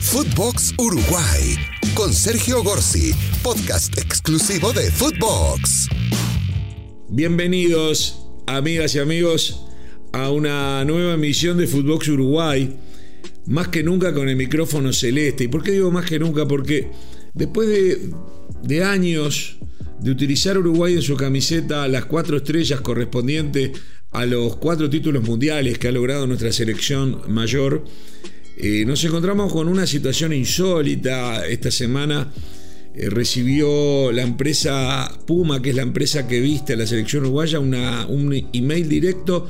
Footbox Uruguay con Sergio Gorsi, podcast exclusivo de Footbox. Bienvenidos, amigas y amigos, a una nueva emisión de Footbox Uruguay. Más que nunca con el micrófono celeste. ¿Y por qué digo más que nunca? Porque después de, de años de utilizar Uruguay en su camiseta las cuatro estrellas correspondientes a los cuatro títulos mundiales que ha logrado nuestra selección mayor, eh, nos encontramos con una situación insólita. Esta semana eh, recibió la empresa Puma, que es la empresa que viste a la selección uruguaya, un email directo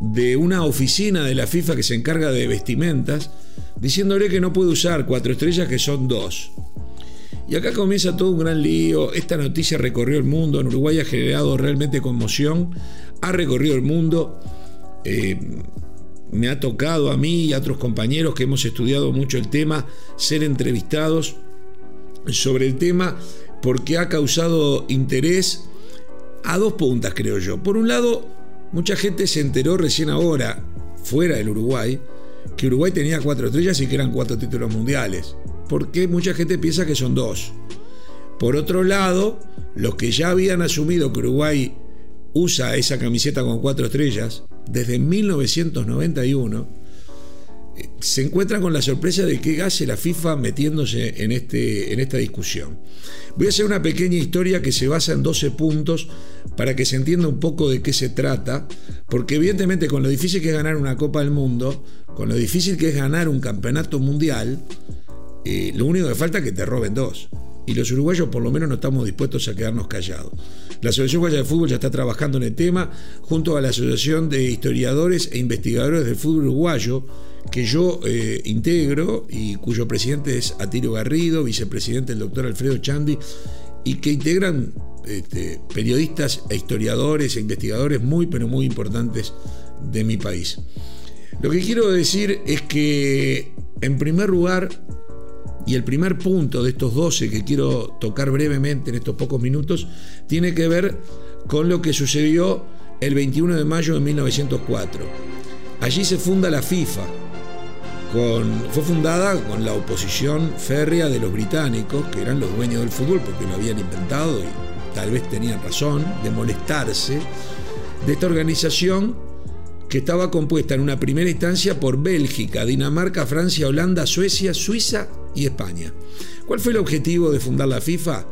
de una oficina de la FIFA que se encarga de vestimentas, diciéndole que no puede usar cuatro estrellas, que son dos. Y acá comienza todo un gran lío. Esta noticia recorrió el mundo. En Uruguay ha generado realmente conmoción. Ha recorrido el mundo. Eh, me ha tocado a mí y a otros compañeros que hemos estudiado mucho el tema ser entrevistados sobre el tema porque ha causado interés a dos puntas, creo yo. Por un lado, mucha gente se enteró recién ahora, fuera del Uruguay, que Uruguay tenía cuatro estrellas y que eran cuatro títulos mundiales porque mucha gente piensa que son dos. Por otro lado, los que ya habían asumido que Uruguay usa esa camiseta con cuatro estrellas desde 1991, eh, se encuentran con la sorpresa de que hace la FIFA metiéndose en, este, en esta discusión. Voy a hacer una pequeña historia que se basa en 12 puntos para que se entienda un poco de qué se trata, porque evidentemente con lo difícil que es ganar una Copa del Mundo, con lo difícil que es ganar un campeonato mundial, eh, lo único que falta es que te roben dos. Y los uruguayos por lo menos no estamos dispuestos a quedarnos callados. La Asociación Uruguaya de Fútbol ya está trabajando en el tema junto a la Asociación de Historiadores e Investigadores del Fútbol Uruguayo, que yo eh, integro y cuyo presidente es Atilio Garrido, vicepresidente el doctor Alfredo Chandi, y que integran este, periodistas e historiadores e investigadores muy, pero muy importantes de mi país. Lo que quiero decir es que, en primer lugar, y el primer punto de estos 12 que quiero tocar brevemente en estos pocos minutos tiene que ver con lo que sucedió el 21 de mayo de 1904. Allí se funda la FIFA. fue fundada con la oposición férrea de los británicos, que eran los dueños del fútbol porque lo habían inventado y tal vez tenían razón de molestarse, de esta organización que estaba compuesta en una primera instancia por Bélgica, Dinamarca, Francia, Holanda, Suecia, Suiza y España. ¿Cuál fue el objetivo de fundar la FIFA?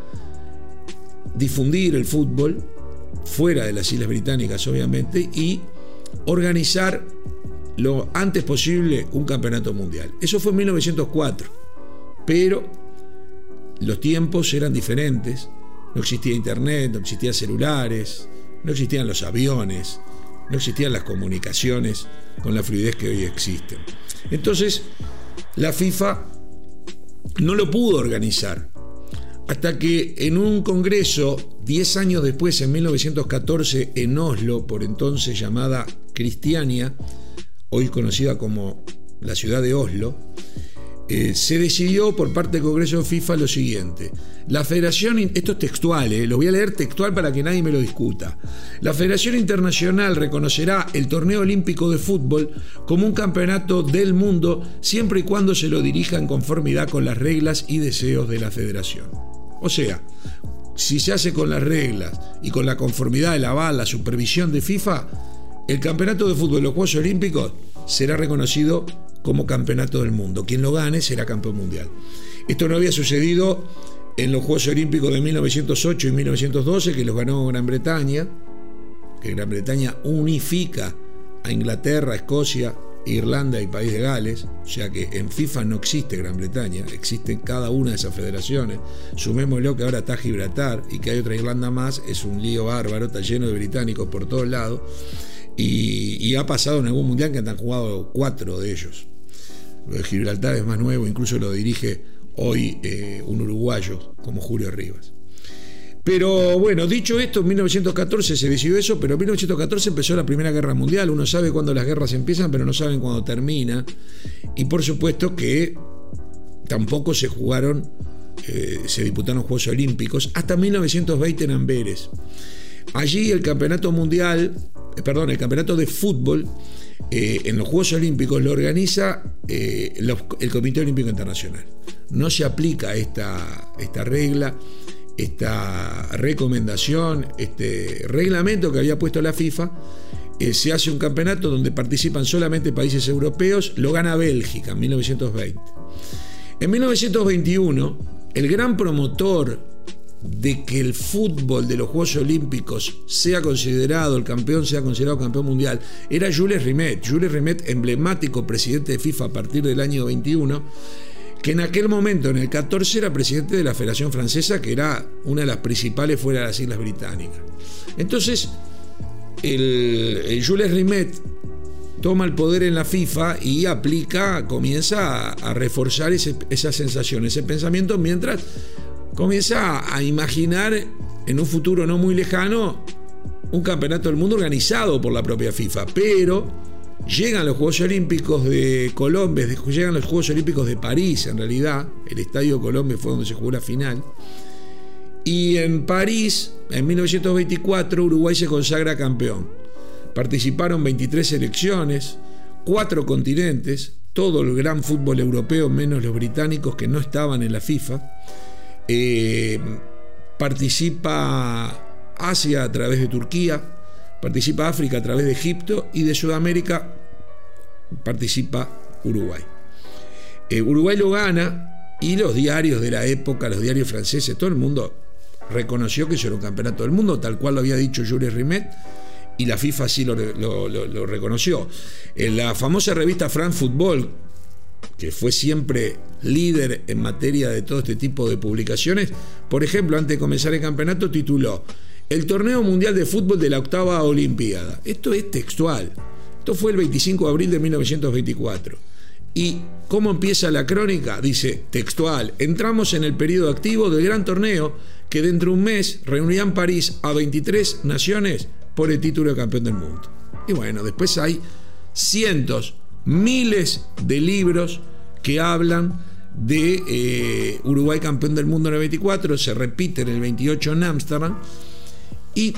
Difundir el fútbol fuera de las Islas Británicas, obviamente, y organizar lo antes posible un campeonato mundial. Eso fue en 1904, pero los tiempos eran diferentes, no existía internet, no existían celulares, no existían los aviones, no existían las comunicaciones con la fluidez que hoy existen. Entonces, la FIFA no lo pudo organizar. Hasta que en un congreso, 10 años después, en 1914, en Oslo, por entonces llamada Cristiania, hoy conocida como la ciudad de Oslo, eh, se decidió por parte del Congreso de FIFA lo siguiente. La Federación, esto es textual, eh, lo voy a leer textual para que nadie me lo discuta. La Federación Internacional reconocerá el torneo olímpico de fútbol como un campeonato del mundo siempre y cuando se lo dirija en conformidad con las reglas y deseos de la Federación. O sea, si se hace con las reglas y con la conformidad, el aval, la supervisión de FIFA, el campeonato de fútbol, los Juegos Olímpicos, será reconocido como campeonato del mundo. Quien lo gane será campeón mundial. Esto no había sucedido en los Juegos Olímpicos de 1908 y 1912, que los ganó Gran Bretaña, que Gran Bretaña unifica a Inglaterra, Escocia, Irlanda y País de Gales, o sea que en FIFA no existe Gran Bretaña, existen cada una de esas federaciones. Sumémoslo que ahora está Gibraltar y que hay otra Irlanda más, es un lío bárbaro, está lleno de británicos por todos lados. Y, ha pasado en algún mundial que han jugado cuatro de ellos. Lo de Gibraltar es más nuevo, incluso lo dirige hoy eh, un uruguayo como Julio Rivas. Pero bueno, dicho esto, en 1914 se decidió eso, pero en 1914 empezó la Primera Guerra Mundial. Uno sabe cuándo las guerras empiezan, pero no saben cuándo termina. Y por supuesto que tampoco se jugaron, eh, se disputaron Juegos Olímpicos hasta 1920 en Amberes. Allí el campeonato mundial, eh, perdón, el campeonato de fútbol eh, en los Juegos Olímpicos lo organiza eh, el Comité Olímpico Internacional. No se aplica esta, esta regla, esta recomendación, este reglamento que había puesto la FIFA. Eh, se hace un campeonato donde participan solamente países europeos, lo gana Bélgica en 1920. En 1921, el gran promotor de que el fútbol de los Juegos Olímpicos sea considerado, el campeón sea considerado campeón mundial, era Jules Rimet. Jules Rimet, emblemático presidente de FIFA a partir del año 21, que en aquel momento, en el 14, era presidente de la Federación Francesa, que era una de las principales fuera de las Islas Británicas. Entonces, Jules Rimet toma el poder en la FIFA y aplica, comienza a, reforzar esa sensación, ese pensamiento, mientras comienza a imaginar en un futuro no muy lejano un campeonato del mundo organizado por la propia FIFA. Pero llegan los Juegos Olímpicos de Colombia, llegan los Juegos Olímpicos de París, en realidad, el Estadio Colombia fue donde se jugó la final. Y en París, en 1924, Uruguay se consagra campeón. Participaron 23 selecciones, cuatro continentes, todo el gran fútbol europeo menos los británicos que no estaban en la FIFA. Eh, participa Asia a través de Turquía, participa África a través de Egipto y de Sudamérica participa Uruguay. Eh, Uruguay lo gana y los diarios de la época, los diarios franceses, todo el mundo reconoció que eso era un campeonato del mundo, tal cual lo había dicho Jules Rimet, y la FIFA sí lo, reconoció. En la famosa revista France Football, que fue siempre líder en materia de todo este tipo de publicaciones, por ejemplo, antes de comenzar el campeonato, tituló El Torneo Mundial de Fútbol de la Octava Olimpiada. Esto es textual. Esto fue el 25 de abril de 1924. ¿Y cómo empieza la crónica? Dice textual, entramos en el periodo activo del gran torneo que dentro de un mes reunirá en París a 23 naciones por el título de campeón del mundo. Y bueno, después hay cientos miles de libros que hablan de eh, Uruguay campeón del mundo en el 24, se repite en el 28 en Ámsterdam, y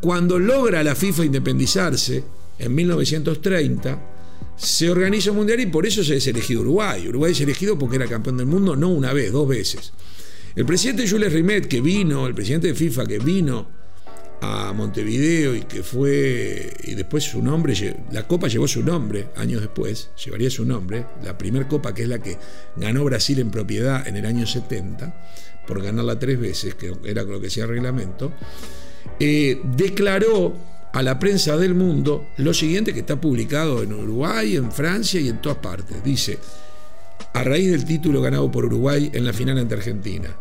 cuando logra la FIFA independizarse, en 1930, se organiza un mundial y por eso se es elegido Uruguay. Uruguay es elegido porque era campeón del mundo no una vez, dos veces. El presidente Jules Rimet, que vino, el presidente de FIFA, que vino a Montevideo y que fue, y después su nombre, la copa llevó su nombre, años después, llevaría su nombre, la primera copa que es la que ganó Brasil en propiedad en el año 70, por ganarla tres veces, que era lo que decía reglamento, eh, declaró a la prensa del mundo lo siguiente que está publicado en Uruguay, en Francia y en todas partes. Dice, a raíz del título ganado por Uruguay en la final ante Argentina,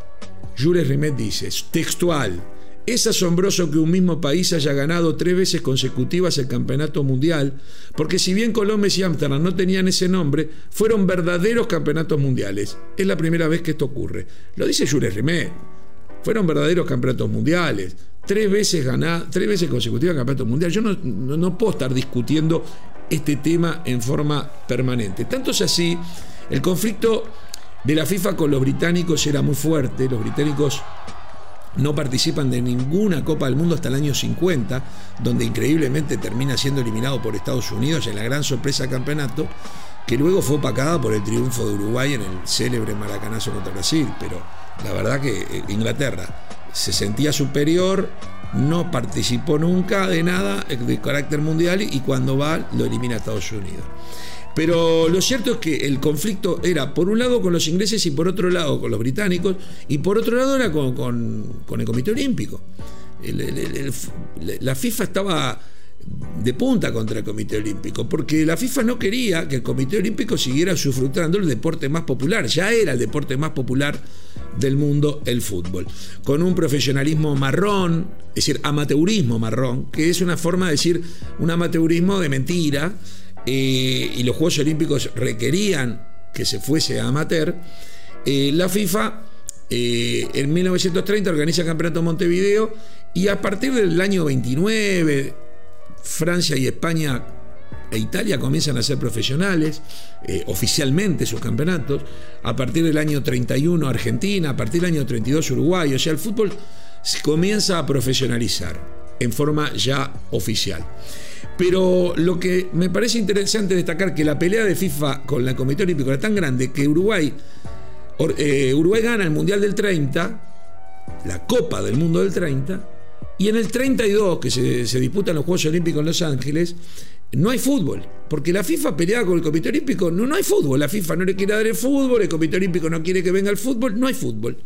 Jules Rimet dice, textual, es asombroso que un mismo país haya ganado tres veces consecutivas el campeonato mundial, porque si bien Colombia y Amsterdam no tenían ese nombre, fueron verdaderos campeonatos mundiales. Es la primera vez que esto ocurre. Lo dice Jules Rimet. Fueron verdaderos campeonatos mundiales. Tres veces ganadas, tres veces consecutivas campeonatos mundiales. Yo no puedo estar discutiendo este tema en forma permanente. Tanto es así, el conflicto de la FIFA con los británicos era muy fuerte. Los británicos no participan de ninguna Copa del Mundo hasta el año 50, donde increíblemente termina siendo eliminado por Estados Unidos en la gran sorpresa campeonato, que luego fue opacada por el triunfo de Uruguay en el célebre maracanazo contra Brasil. Pero la verdad que eh, Inglaterra se sentía superior, no participó nunca de nada de carácter mundial y cuando va lo elimina a Estados Unidos. Pero lo cierto es que el conflicto era por un lado con los ingleses y por otro lado con los británicos y por otro lado era con, el Comité Olímpico. la FIFA estaba de punta contra el Comité Olímpico, porque la FIFA no quería que el Comité Olímpico siguiera sufrutando el deporte más popular, ya era el deporte más popular del mundo el fútbol, con un profesionalismo marrón, es decir, amateurismo marrón, que es una forma de decir un amateurismo de mentira, eh, y los Juegos Olímpicos requerían que se fuese a amateur, eh, la FIFA eh, en 1930 organiza el Campeonato Montevideo y a partir del año 29 Francia y España e Italia comienzan a ser profesionales, oficialmente sus campeonatos, a partir del año 31 Argentina, a partir del año 32 Uruguay, o sea, el fútbol comienza a profesionalizar. En forma ya oficial. Pero lo que me parece interesante destacar que la pelea de FIFA con el Comité Olímpico era tan grande que Uruguay, eh, Uruguay gana el Mundial del 30, la Copa del Mundo del 30, y en el 32, que se, se disputan los Juegos Olímpicos en Los Ángeles, no hay fútbol, porque la FIFA peleaba con el Comité Olímpico, no, no hay fútbol, la FIFA no le quiere dar el fútbol, el Comité Olímpico no quiere que venga el fútbol, no hay fútbol.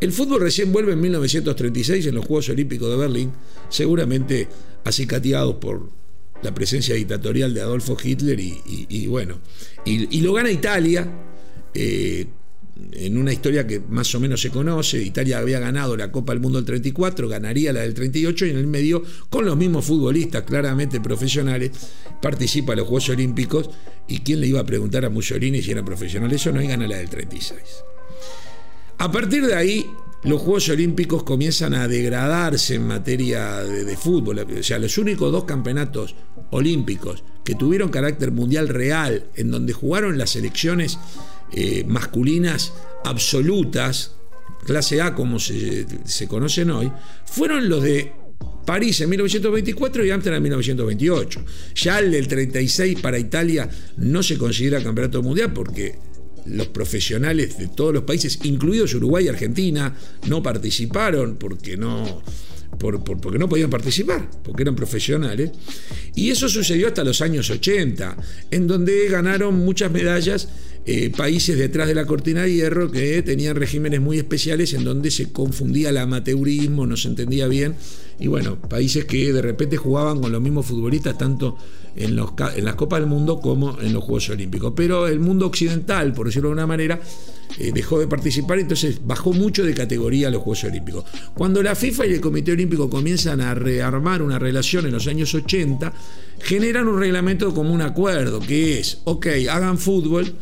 El fútbol recién vuelve en 1936 en los Juegos Olímpicos de Berlín, seguramente acicateados por la presencia dictatorial de Adolfo Hitler y, bueno, y, lo gana Italia. Eh, en una historia que más o menos se conoce, Italia había ganado la Copa del Mundo del 34, ganaría la del 38 y en el medio, con los mismos futbolistas claramente profesionales, participa en los Juegos Olímpicos y quién le iba a preguntar a Mussolini si era profesional eso no y gana la del 36. A partir de ahí, los Juegos Olímpicos comienzan a degradarse en materia de, fútbol. O sea, los únicos dos campeonatos olímpicos que tuvieron carácter mundial real, en donde jugaron las selecciones eh, masculinas absolutas, clase A como se, conocen hoy, fueron los de París en 1924 y Amsterdam en 1928. Ya el del 36 para Italia no se considera campeonato mundial porque los profesionales de todos los países, incluidos Uruguay y Argentina, no participaron porque no, porque no podían participar, porque eran profesionales. Y eso sucedió hasta los años 80, en donde ganaron muchas medallas eh, países detrás de la cortina de hierro que tenían regímenes muy especiales en donde se confundía el amateurismo, no se entendía bien. Y bueno, países que de repente jugaban con los mismos futbolistas tanto en, los, en las Copas del Mundo como en los Juegos Olímpicos. Pero el mundo occidental, por decirlo de alguna manera, eh, dejó de participar, entonces bajó mucho de categoría los Juegos Olímpicos. Cuando la FIFA y el Comité Olímpico comienzan a rearmar una relación en los años 80, generan un reglamento como un acuerdo, que es, ok, hagan fútbol,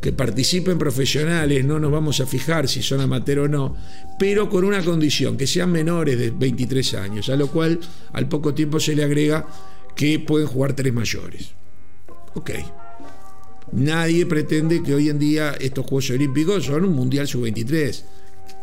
que participen profesionales, no nos vamos a fijar si son amateur o no, pero con una condición, que sean menores de 23 años, a lo cual al poco tiempo se le agrega que pueden jugar tres mayores. Ok. Nadie pretende que hoy en día estos Juegos Olímpicos son un Mundial Sub-23.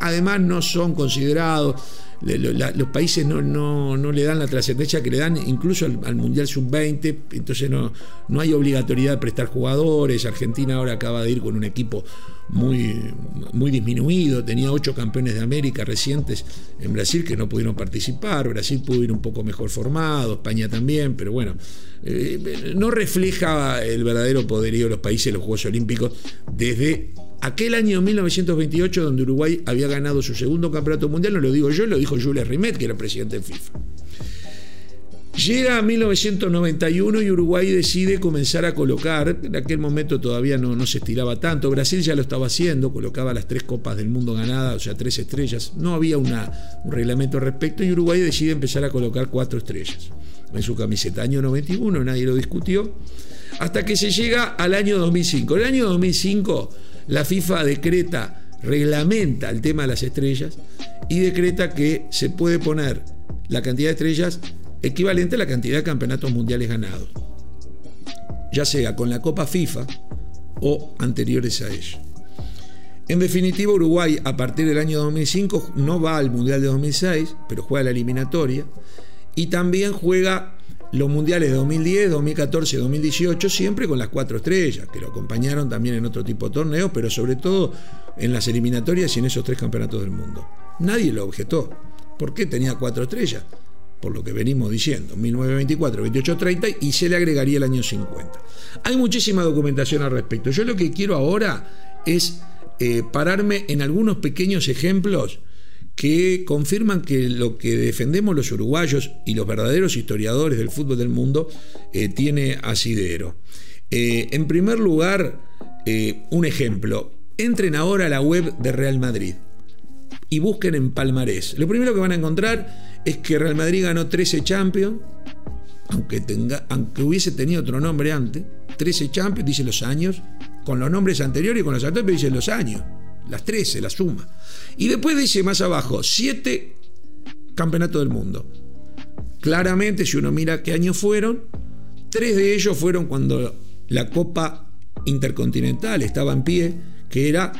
Además no son considerados los países no, no, le dan la trascendencia que le dan incluso al, Mundial Sub-20, entonces no, no hay obligatoriedad de prestar jugadores. Argentina ahora acaba de ir con un equipo muy, muy disminuido, tenía ocho campeones de América recientes en Brasil que no pudieron participar, Brasil pudo ir un poco mejor formado, España también, pero bueno, eh, no refleja el verdadero poderío de los países los Juegos Olímpicos desde aquel año 1928 donde Uruguay había ganado su segundo campeonato mundial, no lo digo yo, lo dijo Jules Rimet, que era presidente de FIFA. Llega a 1991 y Uruguay decide comenzar a colocar, en aquel momento todavía no, se estiraba tanto, Brasil ya lo estaba haciendo, colocaba las tres copas del mundo ganadas, o sea, tres estrellas, no había un reglamento al respecto y Uruguay decide empezar a colocar cuatro estrellas en su camiseta. Año 91, nadie lo discutió, hasta que se llega al año 2005. El año 2005 la FIFA decreta, reglamenta el tema de las estrellas y decreta que se puede poner la cantidad de estrellas equivalente a la cantidad de campeonatos mundiales ganados, ya sea con la Copa FIFA o anteriores a ello. En definitiva, Uruguay a partir del año 2005 no va al Mundial de 2006, pero juega la eliminatoria y también juega los mundiales de 2010, 2014 y 2018, siempre con las cuatro estrellas, que lo acompañaron también en otro tipo de torneos, pero sobre todo en las eliminatorias y en esos tres campeonatos del mundo. Nadie lo objetó. ¿Por qué tenía cuatro estrellas? Por lo que venimos diciendo, 1924, 28, 30 y se le agregaría el año 50. Hay muchísima documentación al respecto. Yo lo que quiero ahora es eh, pararme en algunos pequeños ejemplos que confirman que lo que defendemos los uruguayos y los verdaderos historiadores del fútbol del mundo eh, tiene asidero. Eh, en primer lugar, eh, un ejemplo. Entren ahora a la web de Real Madrid y busquen en palmarés. Lo primero que van a encontrar es que Real Madrid ganó 13 Champions, aunque, tenga, aunque hubiese tenido otro nombre antes. 13 Champions, dice los años, con los nombres anteriores y con los anteriores dice los años. Las 13, la suma. Y después dice más abajo, 7 campeonatos del mundo. Claramente, si uno mira qué años fueron, tres de ellos fueron cuando la Copa Intercontinental estaba en pie, que era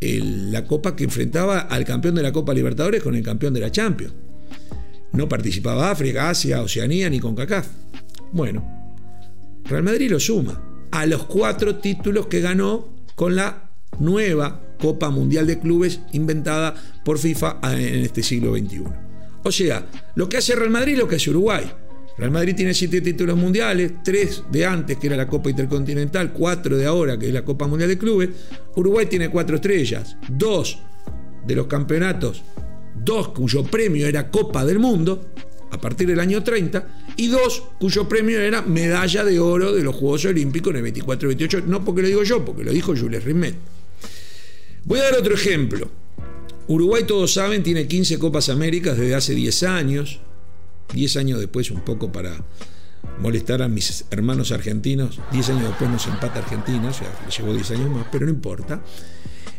la copa que enfrentaba al campeón de la Copa Libertadores con el campeón de la Champions. no participaba África, Asia, Oceanía ni CONCACAF. Bueno, Real Madrid lo suma a los cuatro títulos que ganó con la nueva Copa Mundial de Clubes inventada por FIFA en este siglo XXI. O sea, lo que hace Real Madrid lo que hace Uruguay. Real Madrid tiene siete títulos mundiales, tres de antes, que era la Copa Intercontinental, cuatro de ahora, que es la Copa Mundial de Clubes. Uruguay tiene cuatro estrellas, dos de los campeonatos, dos cuyo premio era Copa del Mundo, a partir del año 30, y dos cuyo premio era medalla de oro de los Juegos Olímpicos en el 24 y 28, no porque lo digo yo, porque lo dijo Jules Rimet. Voy a dar otro ejemplo. Uruguay, todos saben, tiene 15 Copas Américas desde hace 10 años, 10 años después un poco para molestar a mis hermanos argentinos, 10 años después nos empata Argentina, o sea, llevó 10 años más, pero no importa.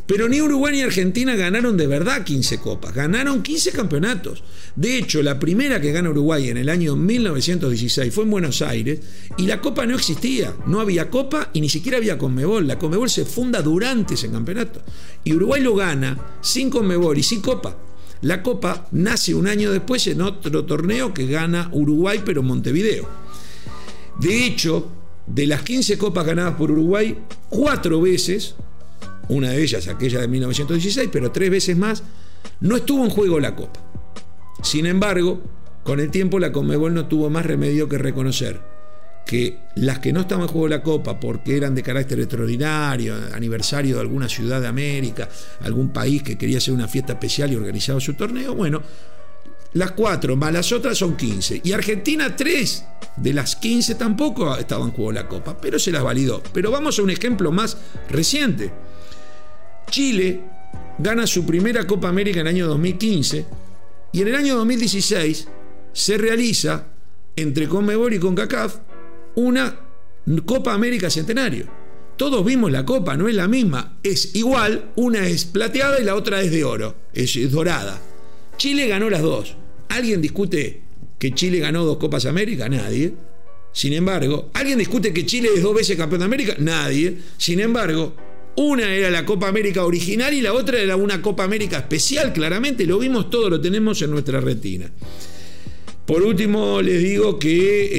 Pero ni Uruguay ni Argentina ganaron de verdad 15 copas, ganaron 15 campeonatos. De hecho, la primera que gana Uruguay en el año 1916 fue en Buenos Aires y la copa no existía, no había copa y ni siquiera había Conmebol. La Conmebol se funda durante ese campeonato. Y Uruguay lo gana sin Conmebol y sin copa. La copa nace un año después en otro torneo que gana Uruguay, pero Montevideo. De hecho, de las 15 copas ganadas por Uruguay, cuatro veces una de ellas aquella de 1916, pero tres veces más, no estuvo en juego la Copa. Sin embargo, con el tiempo la Conmebol no tuvo más remedio que reconocer que las que no estaban en juego la Copa porque eran de carácter extraordinario, aniversario de alguna ciudad de América, algún país que quería hacer una fiesta especial y organizaba su torneo, bueno, las cuatro más las otras son 15. Y Argentina, tres de las 15 tampoco estaban en juego la Copa, pero se las validó. Pero vamos a un ejemplo más reciente. Chile gana su primera Copa América en el año 2015 y en el año 2016 se realiza entre Conmebol y CONCACAF una Copa América Centenario. Todos vimos la copa, no es la misma, es igual, una es plateada y la otra es de oro, es dorada. Chile ganó las dos. ¿Alguien discute que Chile ganó dos Copas América? Nadie. Sin embargo, ¿alguien discute que Chile es dos veces campeón de América? Nadie. Sin embargo, una era la Copa América original y la otra era una Copa América especial, claramente. Lo vimos todo, lo tenemos en nuestra retina. Por último, les digo que,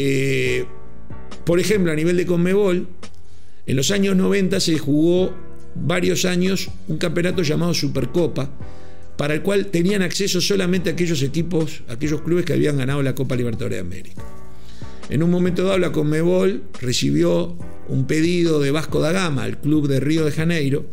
eh, por ejemplo, a nivel de Conmebol, en los años 90 se jugó varios años un campeonato llamado Supercopa, para el cual tenían acceso solamente aquellos equipos, aquellos clubes que habían ganado la Copa Libertadores de América. En un momento dado, la Conmebol recibió un pedido de Vasco da Gama, el club de Río de Janeiro,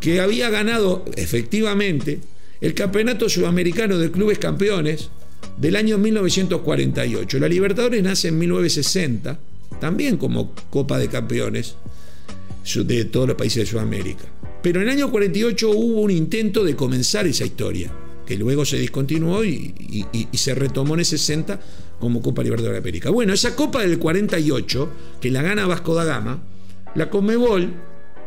que había ganado efectivamente el Campeonato Sudamericano de Clubes Campeones del año 1948. La Libertadores nace en 1960, también como Copa de Campeones de todos los países de Sudamérica. Pero en el año 48 hubo un intento de comenzar esa historia, que luego se discontinuó y, y se retomó en el 60 como Copa Libertadores de América. Bueno, esa Copa del 48, que la gana Vasco da Gama, la Conmebol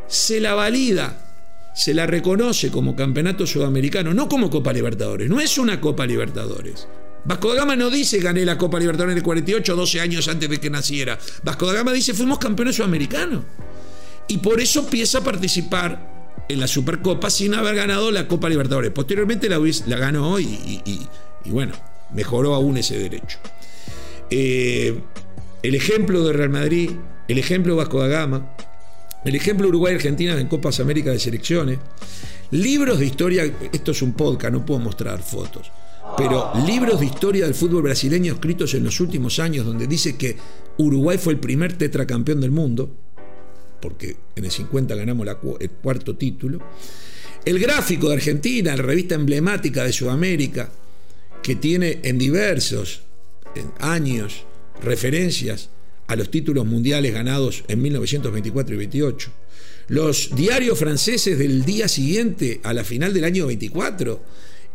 se la valida, se la reconoce como campeonato sudamericano, no como Copa Libertadores, no es una Copa Libertadores. Vasco da Gama no dice gané la Copa Libertadores en el 48, 12 años antes de que naciera. Vasco da Gama dice fuimos campeones sudamericanos. Y por eso empieza a participar en la Supercopa sin haber ganado la Copa Libertadores. Posteriormente la, la ganó y, y bueno, mejoró aún ese derecho. Eh, el ejemplo de Real Madrid, el ejemplo Vasco da Gama, el ejemplo Uruguay-Argentina en Copas América de selecciones, libros de historia, esto es un podcast, no puedo mostrar fotos, pero libros de historia del fútbol brasileño escritos en los últimos años donde dice que Uruguay fue el primer tetracampeón del mundo, porque en el 50 ganamos el cuarto título, el gráfico de Argentina, la revista emblemática de Sudamérica, que tiene en diversos años referencias a los títulos mundiales ganados en 1924 y 28. Los diarios franceses del día siguiente a la final del año 24,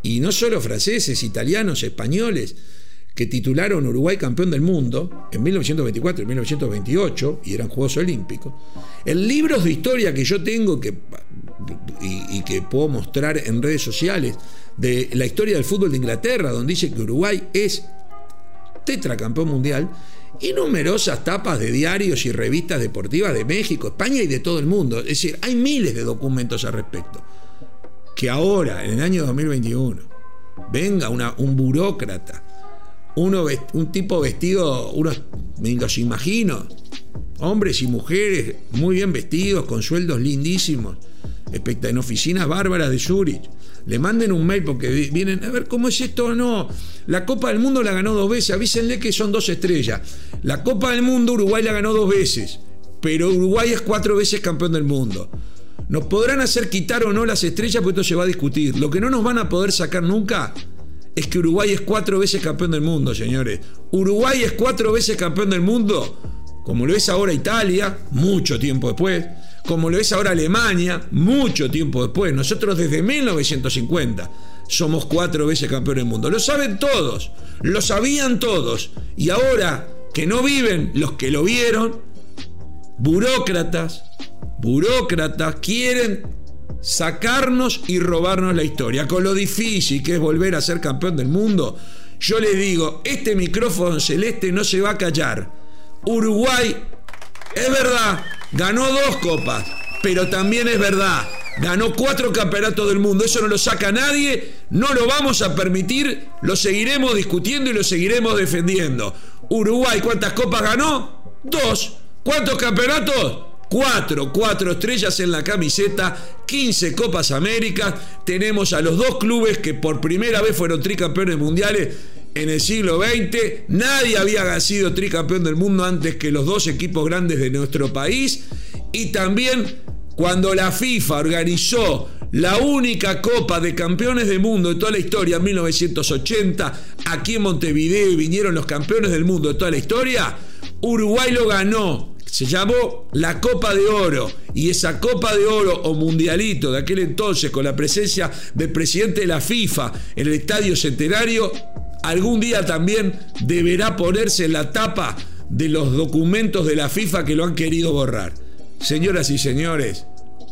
y no solo franceses, italianos, españoles, que titularon Uruguay campeón del mundo en 1924 y 1928, y eran Juegos Olímpicos. En libros de historia que yo tengo que, y, y que puedo mostrar en redes sociales, de la historia del fútbol de Inglaterra, donde dice que Uruguay es tetracampeón mundial, y numerosas tapas de diarios y revistas deportivas de México, España y de todo el mundo. Es decir, hay miles de documentos al respecto. Que ahora, en el año 2021, venga un burócrata un tipo vestido, unos, me los imagino, hombres y mujeres muy bien vestidos, con sueldos lindísimos, en oficinas bárbaras de Zurich. Le manden un mail porque vienen a ver cómo es esto o no. La Copa del Mundo la ganó dos veces, avísenle que son dos estrellas. La Copa del Mundo Uruguay la ganó dos veces, pero Uruguay es cuatro veces campeón del mundo. Nos podrán hacer quitar o no las estrellas, porque esto se va a discutir. Lo que no nos van a poder sacar nunca es que Uruguay es cuatro veces campeón del mundo, señores. Uruguay es cuatro veces campeón del mundo, como lo es ahora Italia, mucho tiempo después, como lo es ahora Alemania, mucho tiempo después. Nosotros desde 1950 somos cuatro veces campeón del mundo. Lo saben todos, lo sabían todos. Y ahora que no viven los que lo vieron, burócratas, burócratas quieren sacarnos y robarnos la historia. Con lo difícil que es volver a ser campeón del mundo, yo les digo, este micrófono celeste no se va a callar. Uruguay, es verdad, ganó dos copas, pero también es verdad, ganó cuatro campeonatos del mundo. Eso no lo saca nadie, no lo vamos a permitir, lo seguiremos discutiendo y lo seguiremos defendiendo. Uruguay, ¿cuántas copas ganó? Dos. ¿Cuántos campeonatos? Cuatro, cuatro estrellas en la camiseta, 15 Copas Américas. Tenemos a los dos clubes que por primera vez fueron tricampeones mundiales en el siglo XX. Nadie había sido tricampeón del mundo antes que los dos equipos grandes de nuestro país. Y también cuando la FIFA organizó la única Copa de Campeones del Mundo de toda la historia en 1980, aquí en Montevideo vinieron los campeones del mundo de toda la historia, Uruguay lo ganó se llamó la Copa de Oro y esa Copa de Oro o Mundialito de aquel entonces con la presencia del presidente de la FIFA en el Estadio Centenario, algún día también deberá ponerse en la tapa de los documentos de la FIFA que lo han querido borrar. Señoras y señores,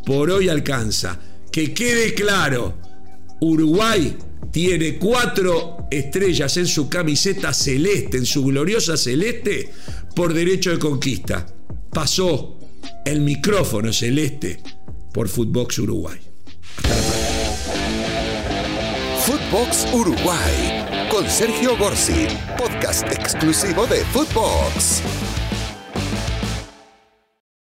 por hoy alcanza. Que quede claro, Uruguay tiene cuatro estrellas en su camiseta celeste, en su gloriosa celeste, por derecho de conquista pasó el micrófono celeste por Footbox Uruguay. Footbox Uruguay Sergio Gorsi, podcast exclusivo de Footbox.